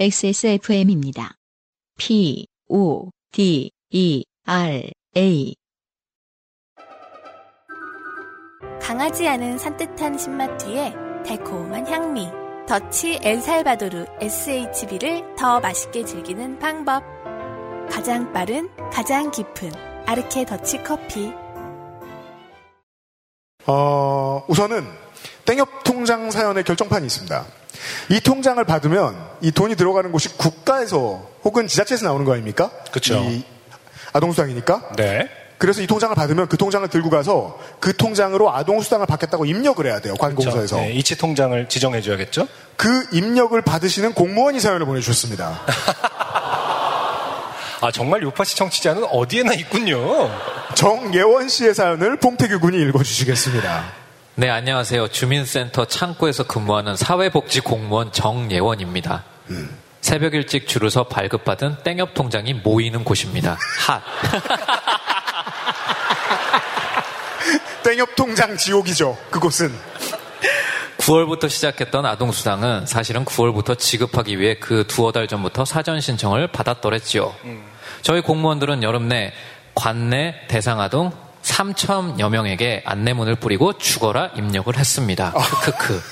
XSFM입니다. P, O, D, E, R, A. 강하지 않은 산뜻한 신맛 뒤에 달콤한 향미. 더치 엘살바도르 SHB를 더 맛있게 즐기는 방법. 가장 빠른, 가장 깊은 아르케 더치 커피. 어, 우선은 땡협 통장 사연의 결정판이 있습니다. 이 통장을 받으면 이 돈이 들어가는 곳이 국가에서 혹은 지자체에서 나오는 거 아닙니까? 이 아동수당이니까. 네. 그래서 이 통장을 받으면 그 통장을 들고 가서 그 통장으로 아동수당을 받겠다고 입력을 해야 돼요. 관공서에서. 네, 이체 통장을 지정해 줘야겠죠? 그 입력을 받으시는 공무원이 사연을 보내주셨습니다. 아 정말 요파시 청취자는 어디에나 있군요. 정예원 씨의 사연을 봉태규 군이 읽어주시겠습니다. 네, 안녕하세요. 주민센터 창구에서 근무하는 사회복지 공무원 정예원입니다. 새벽 일찍 줄을 서 발급받은 땡협 통장이 모이는 곳입니다. 핫. 땡협 통장 지옥이죠. 그곳은. 9월부터 시작했던 아동수당은 사실은 9월부터 지급하기 위해 그 두어 달 전부터 사전 신청을 받았더랬지요. 저희 공무원들은 여름 내 관내 대상아동 3천여 명에게 안내문을 뿌리고 죽어라 입력을 했습니다. 크크크.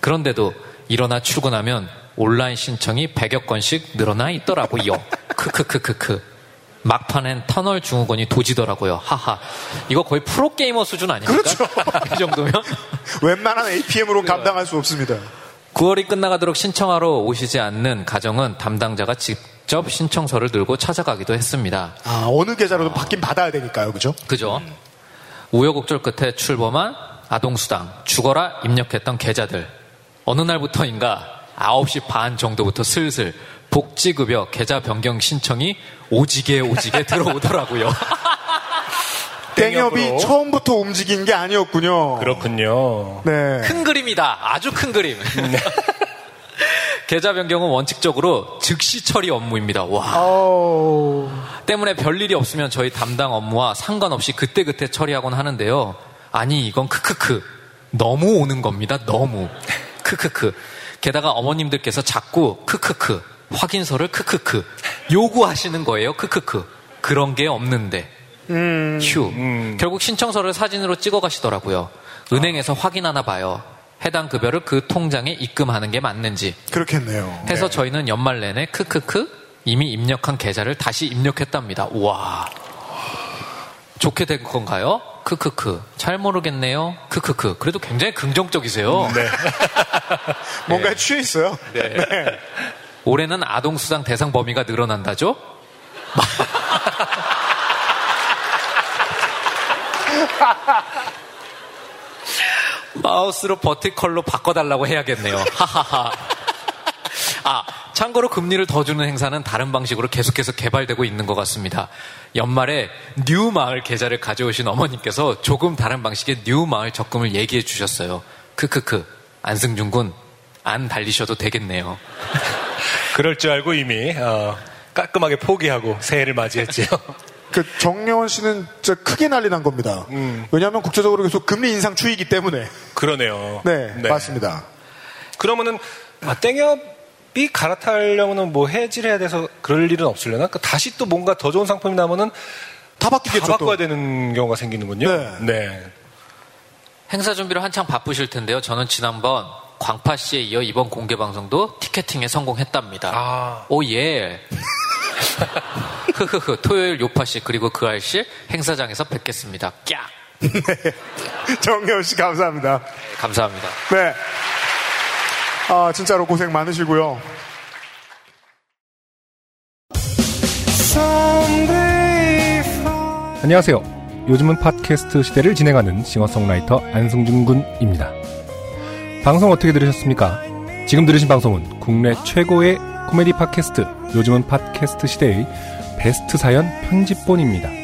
그런데도 일어나 출근하면 온라인 신청이 100여 건씩 늘어나 있더라고요. 크크크크크. 막판엔 터널 증후군이 도지더라고요. 하하. 이거 거의 프로게이머 수준 아닙니까? 그렇죠. 이 정도면? 웬만한 APM으로는 감당할 수 없습니다. 9월이 끝나가도록 신청하러 오시지 않는 가정은 담당자가 직 접 신청서를 들고 찾아가기도 했습니다. 아, 어느 계좌로도 받긴 받아야 되니까요. 그죠? 그죠? 우여곡절 끝에 출범한 아동수당, 죽어라 입력했던 계좌들. 어느 날부터인가 9시 반 정도부터 슬슬 복지급여 계좌 변경 신청이 오지게 오지게 들어오더라고요. 땡협이. 처음부터 움직인 게 아니었군요. 그렇군요. 네. 큰 그림이다. 아주 큰 그림. 계좌 변경은 원칙적으로 즉시 처리 업무입니다. 와. 아우. 때문에 별일이 없으면 저희 담당 업무와 상관없이 그때그때 처리하곤 하는데요. 아니, 이건 크크크. 너무 오는 겁니다. 너무. 크크크. 게다가 어머님들께서 자꾸 크크크. 확인서를 크크크. 요구하시는 거예요. 크크크. 그런 게 없는데. 휴. 결국 신청서를 사진으로 찍어 가시더라고요. 은행에서 확인하나 봐요. 해당 급여를 그 통장에 입금하는 게 맞는지. 그렇겠네요. 해서 저희는 연말 내내 크크크 이미 입력한 계좌를 다시 입력했답니다. 우와. 좋게 된 건가요? 크크크. 잘 모르겠네요. 크크크. 그래도 굉장히 긍정적이세요. 네. 뭔가에 취해 있어요. 네. 올해는 아동수당 대상 범위가 늘어난다죠? 마우스로 버티컬로 바꿔달라고 해야겠네요. 하하하. 아, 참고로 금리를 더 주는 행사는 다른 방식으로 계속해서 개발되고 있는 것 같습니다. 연말에 new 마을 계좌를 가져오신 어머님께서 조금 다른 방식의 new 마을 적금을 얘기해 주셨어요. 크크크. 안승준 군, 안 달리셔도 되겠네요. 그럴 줄 알고 이미 어, 깔끔하게 포기하고 새해를 맞이했지요. 그 정려원 씨는 진짜 크게 난리 난 겁니다. 음. 왜냐하면 국제적으로 계속 금리 인상 추이기 때문에. 그러네요. 네, 맞습니다. 그러면은 아, 땡협이 갈아타려면 뭐 해지해야 돼서 그럴 일은 없으려나? 그 다시 또 뭔가 더 좋은 상품이 나면은 다다 바뀌겠죠. 또. 바꿔야 되는 경우가 생기는군요. 네. 네. 행사 준비로 한창 바쁘실 텐데요. 저는 지난번 광파 씨에 이어 이번 공개 방송도 티켓팅에 성공했답니다. 아. 오 예. 흐흐흐. 토요일 요파 씨 그리고 그 알씨 행사장에서 뵙겠습니다. 깍. 정려원 씨 감사합니다. 감사합니다. 네. 아, 진짜로 고생 많으시고요. 안녕하세요. 요즘은 팟캐스트 시대를 진행하는 싱어송라이터 안승준 군입니다. 방송 어떻게 들으셨습니까? 지금 들으신 방송은 국내 최고의 코미디 팟캐스트 요즘은 팟캐스트 시대의 베스트 사연 편집본입니다.